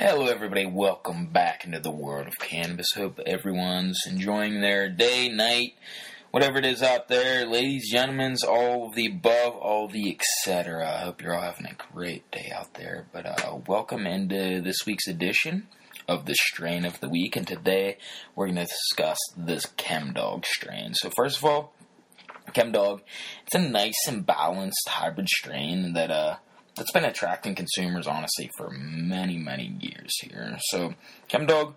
Hello, everybody. Welcome back into the world of cannabis. Hope everyone's enjoying their day, night, whatever it is out there. Ladies, gentlemen, all of the above, all the etc. I hope you're all having a great day out there. But uh, welcome into this week's edition of the strain of the week. And today we're going to discuss this Chemdawg strain. So, first of all, Chemdawg, it's a nice and balanced hybrid strain that uh, that's been attracting consumers honestly for many many years here. So Chemdawg,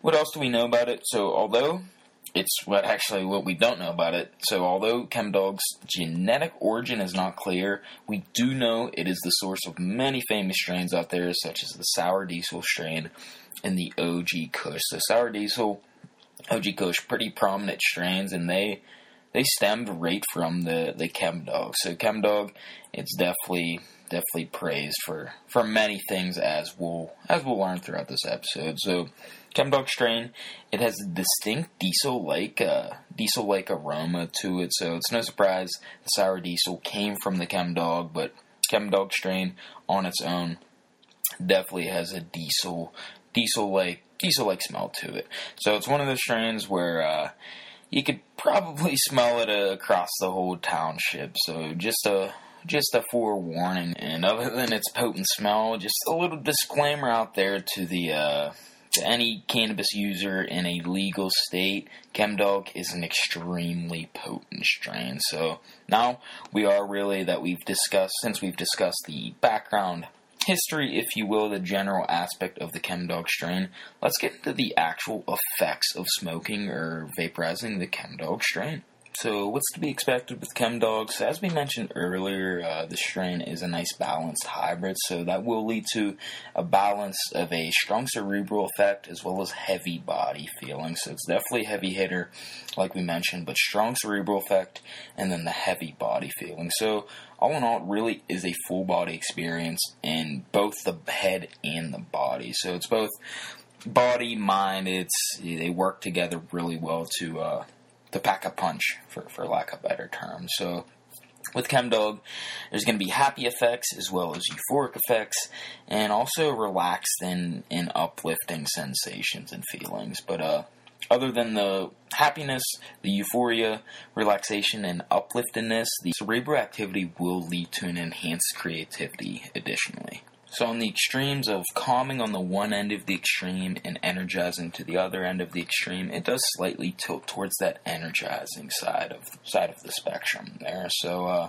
what else do we know about it? So although it's what actually what we don't know about it. So although Chemdawg's genetic origin is not clear, we do know it is the source of many famous strains out there, such as the Sour Diesel strain and the OG Kush. So Sour Diesel, OG Kush, pretty prominent strains, and they they stemmed right from the the Chemdawg. So Chemdawg, it's definitely definitely praised for for many things as we'll as we'll learn throughout this episode. So, Chemdawg strain, it has a distinct diesel like uh, diesel like aroma to it. So it's no surprise the sour diesel came from the Chemdawg, but Chemdawg strain on its own definitely has a diesel diesel like diesel like smell to it. So it's one of those strains where. Uh, you could probably smell it uh, across the whole township. So just a just a forewarning. And other than its potent smell, just a little disclaimer out there to the uh, to any cannabis user in a legal state, Chemdawg is an extremely potent strain. So now we are really that we've discussed since we've discussed the background history, if you will, the general aspect of the Chemdawg strain, let's get into the actual effects of smoking or vaporizing the Chemdawg strain. So, what's to be expected with Chemdawgs? As we mentioned earlier, uh, the strain is a nice balanced hybrid, so that will lead to a balance of a strong cerebral effect as well as heavy body feeling. So, it's definitely heavy hitter, like we mentioned, but strong cerebral effect and then the heavy body feeling. So, all in all, it really is a full body experience in both the head and the body. So, it's both body, mind, it's they work together really well to. Uh, to pack a punch, for, for lack of better term. So with Chemdawg, there's going to be happy effects as well as euphoric effects, and also relaxed and, and uplifting sensations and feelings. But uh, other than the happiness, the euphoria, relaxation, and upliftedness, the cerebral activity will lead to an enhanced creativity additionally. So, on the extremes of calming on the one end of the extreme and energizing to the other end of the extreme, it does slightly tilt towards that energizing side of side of the spectrum there. So, uh,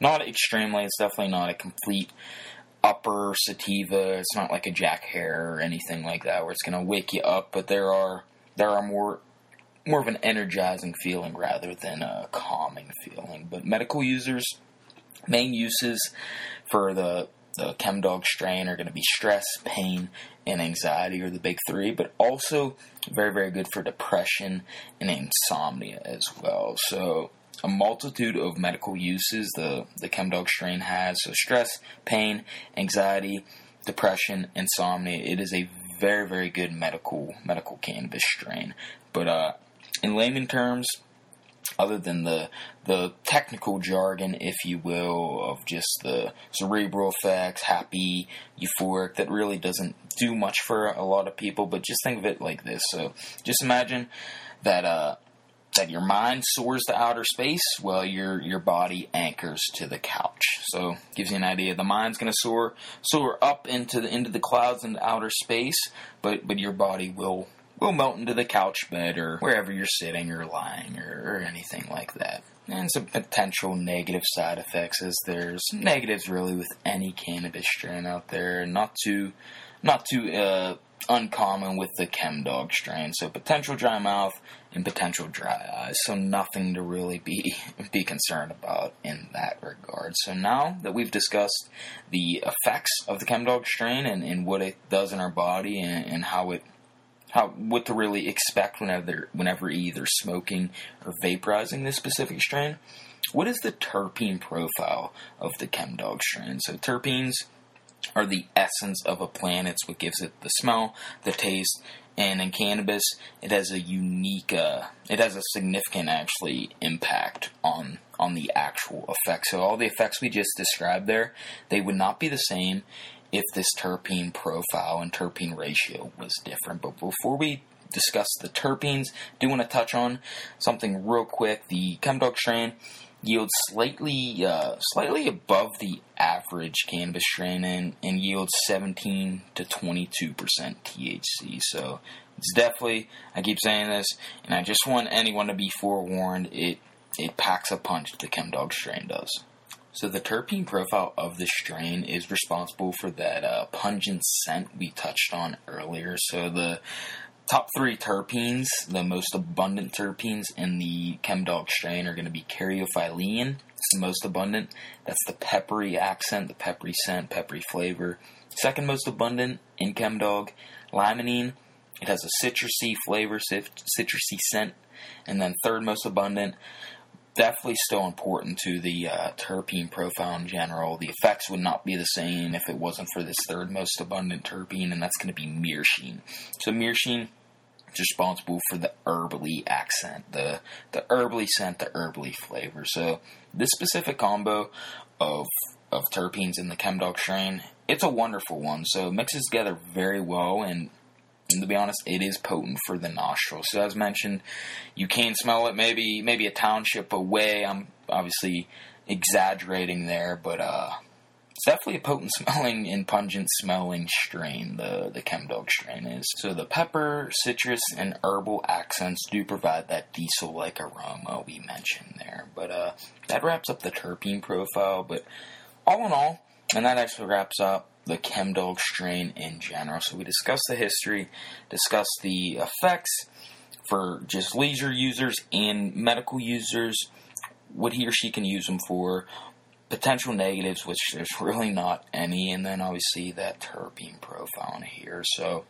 not extremely. It's definitely not a complete upper sativa. It's not like a Jack Herer or anything like that where it's going to wake you up. But there are there are more more of an energizing feeling rather than a calming feeling. But medical users main uses for the the Chemdawg strain are going to be stress, pain, and anxiety are the big three, but also very, very good for depression and insomnia as well. So, a multitude of medical uses the, the Chemdawg strain has. So, stress, pain, anxiety, depression, insomnia. It is a very, very good medical medical cannabis strain. But uh, in layman terms, other than the the technical jargon, if you will, of just the cerebral effects, happy, euphoric, that really doesn't do much for a lot of people. But just think of it like this: so just imagine that uh, that your mind soars to outer space, while your your body anchors to the couch. So gives you an idea. The mind's going to soar soar up into the into the clouds and outer space, but but your body will will melt into the couch bed or wherever you're sitting or lying or, or anything like that. And some potential negative side effects, as there's negatives really with any cannabis strain out there. Not too, not too uh, uncommon with the Chemdawg strain. So potential dry mouth and potential dry eyes. So nothing to really be be concerned about in that regard. So now that we've discussed the effects of the Chemdawg strain and, and what it does in our body and, and how it how what to really expect whenever whenever either smoking or vaporizing this specific strain. What is the terpene profile of the Chemdawg strain? So terpenes are the essence of a plant. It's what gives it the smell, the taste, and in cannabis, it has a unique, uh, it has a significant actually impact on on the actual effects. So all the effects we just described there, they would not be the same if this terpene profile and terpene ratio was different. But before we discuss the terpenes, do want to touch on something real quick. The Chemdawg strain yields slightly uh, slightly above the average cannabis strain and, and yields 17 to 22 percent THC. So it's definitely I keep saying this, and I just want anyone to be forewarned. It it packs a punch. The Chemdawg strain does. So the terpene profile of the strain is responsible for that uh, pungent scent we touched on earlier. So the top three terpenes, the most abundant terpenes in the Chemdawg strain are going to be caryophyllene. It's the most abundant. That's the peppery accent, the peppery scent, peppery flavor. Second most abundant in Chemdawg, limonene. It has a citrusy flavor, citrusy scent. And then third most abundant, definitely still important to the uh, terpene profile in general. The effects would not be the same if it wasn't for this third most abundant terpene, and that's going to be myrcene. So myrcene is responsible for the herbally accent, the the herbally scent, the herbally flavor. So this specific combo of of terpenes in the Chemdawg strain, it's a wonderful one. So it mixes together very well and and to be honest, it is potent for the nostrils. So as mentioned, you can smell it maybe maybe a township away. I'm obviously exaggerating there, but uh, it's definitely a potent smelling and pungent smelling strain. The the Chemdawg strain is. So the pepper, citrus, and herbal accents do provide that diesel-like aroma we mentioned there. But uh, that wraps up the terpene profile. But all in all, and that actually wraps up the Chemdawg strain in general. So we discussed the history, discussed the effects for just leisure users and medical users, what he or she can use them for, potential negatives, which there's really not any, and then obviously that terpene profile in here. So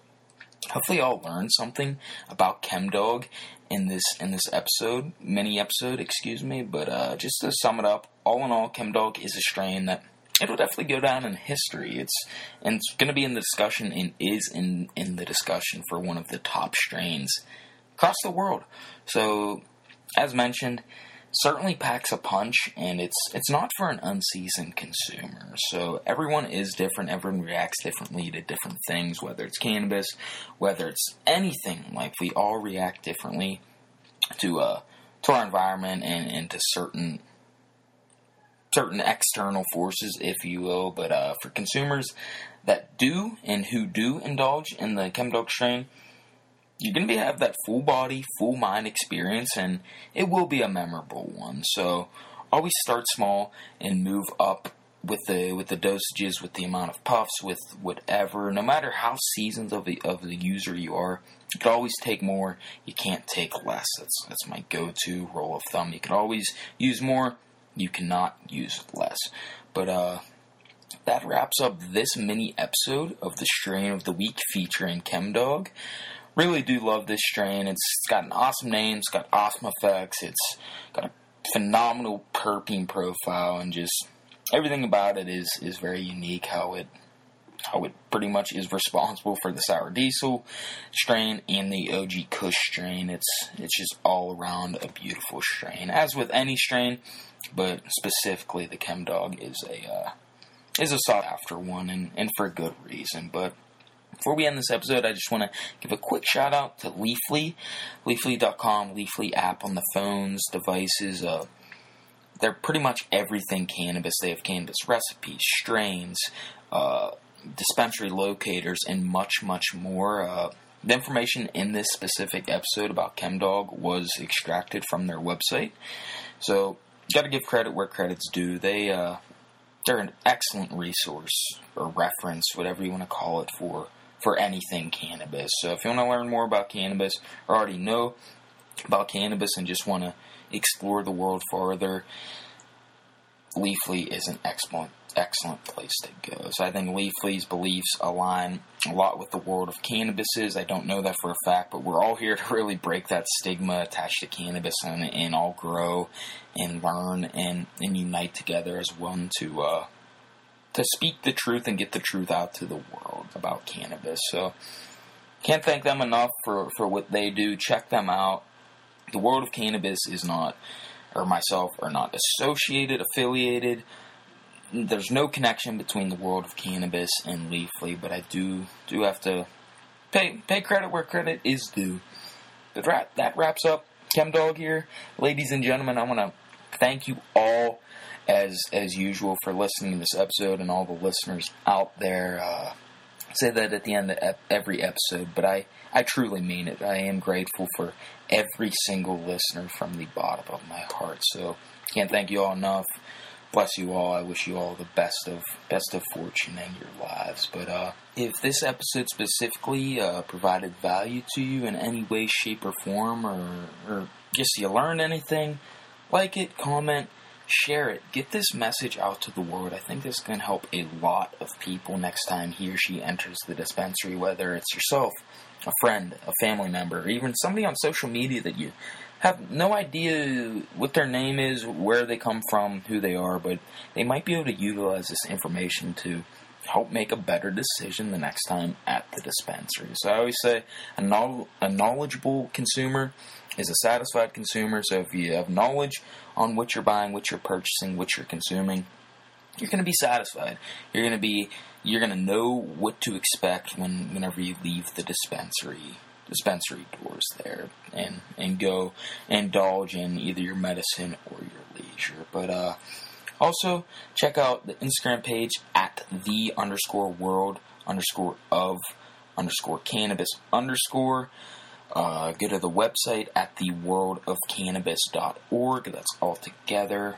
hopefully I'll learn something about Chemdawg in this in this episode, mini episode, excuse me. But uh, just to sum it up, all in all, Chemdawg is a strain that it'll definitely go down in history. It's and it's going to be in the discussion and is in in the discussion for one of the top strains across the world. So, as mentioned, certainly packs a punch, and it's it's not for an unseasoned consumer. So everyone is different. Everyone reacts differently to different things, whether it's cannabis, whether it's anything. Like we all react differently to uh to our environment and, and to certain certain external forces, if you will. But uh, for consumers that do and who do indulge in the Chemdawg strain, you're going to be have that full body, full mind experience, and it will be a memorable one. So always start small and move up with the with the dosages, with the amount of puffs, with whatever. No matter how seasoned of the of the user you are, you can always take more. You can't take less. That's that's my go-to rule of thumb. You can always use more you cannot use less. But uh, that wraps up this mini episode of the Strain of the Week featuring Chemdawg. Really do love this strain. It's got an awesome name. It's got awesome effects. It's got a phenomenal terpene profile, and just everything about it is is very unique. How it how it pretty much is responsible for the sour diesel strain and the OG Kush strain. It's it's just all around a beautiful strain. As with any strain, but specifically the Chemdawg is a uh, is a sought after one, and, and for good reason. But before we end this episode, I just want to give a quick shout out to Leafly, Leafly.com, Leafly app on the phones, devices. Uh, they're pretty much everything cannabis. They have cannabis recipes, strains, uh, dispensary locators, and much, much more. Uh, the information in this specific episode about Chemdawg was extracted from their website. So got to give credit where credit's due. They uh, they're an excellent resource or reference, whatever you want to call it, for for anything cannabis. So if you want to learn more about cannabis or already know about cannabis and just want to explore the world further, Leafly is an excellent excellent place to go. So I think Leafly's beliefs align a lot with the world of cannabises. I don't know that for a fact, but we're all here to really break that stigma attached to cannabis and, and all grow and learn and, and unite together as one to uh, to speak the truth and get the truth out to the world about cannabis. So can't thank them enough for, for what they do. Check them out. The world of cannabis is not, or myself, are not associated, affiliated there's no connection between the world of cannabis and Leafly, but I do do have to pay pay credit where credit is due. But that wraps up Chemdawg here, ladies and gentlemen. I want to thank you all as as usual for listening to this episode and all the listeners out there. Uh, say that at the end of every episode, but I I truly mean it. I am grateful for every single listener from the bottom of my heart. So can't thank you all enough. Bless you all. I wish you all the best of best of fortune in your lives. But uh, if this episode specifically uh, provided value to you in any way, shape, or form, or, or just you learned anything, like it, comment, share it. Get this message out to the world. I think this can help a lot of people next time he or she enters the dispensary, whether it's yourself, a friend, a family member, or even somebody on social media that you have no idea what their name is, where they come from, who they are, but they might be able to utilize this information to help make a better decision the next time at the dispensary. So I always say a, no- a knowledgeable consumer is a satisfied consumer. So if you have knowledge on what you're buying, what you're purchasing, what you're consuming, you're going to be satisfied. You're going to be you're going to know what to expect when whenever you leave the dispensary dispensary doors there and and go indulge in either your medicine or your leisure. But uh, also check out the Instagram page at the underscore world underscore of underscore cannabis underscore. Uh, go to the website at theworldofcannabis.org. That's all together.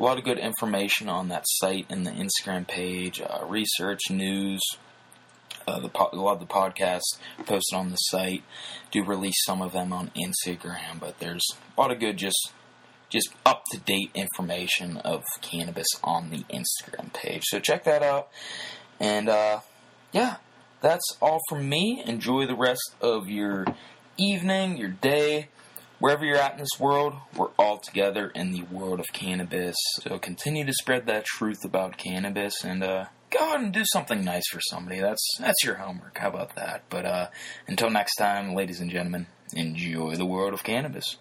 A lot of good information on that site and the Instagram page, uh, research, news, uh, po- a lot of the podcasts posted on the site do release some of them on Instagram, but there's a lot of good just just up to date information of cannabis on the Instagram page. So check that out. And uh, yeah, that's all from me. Enjoy the rest of your evening, your day, wherever you're at in this world. We're all together in the world of cannabis. So continue to spread that truth about cannabis and uh, go out and do something nice for somebody. That's that's your homework. How about that? But uh, until next time, ladies and gentlemen, enjoy the world of cannabis.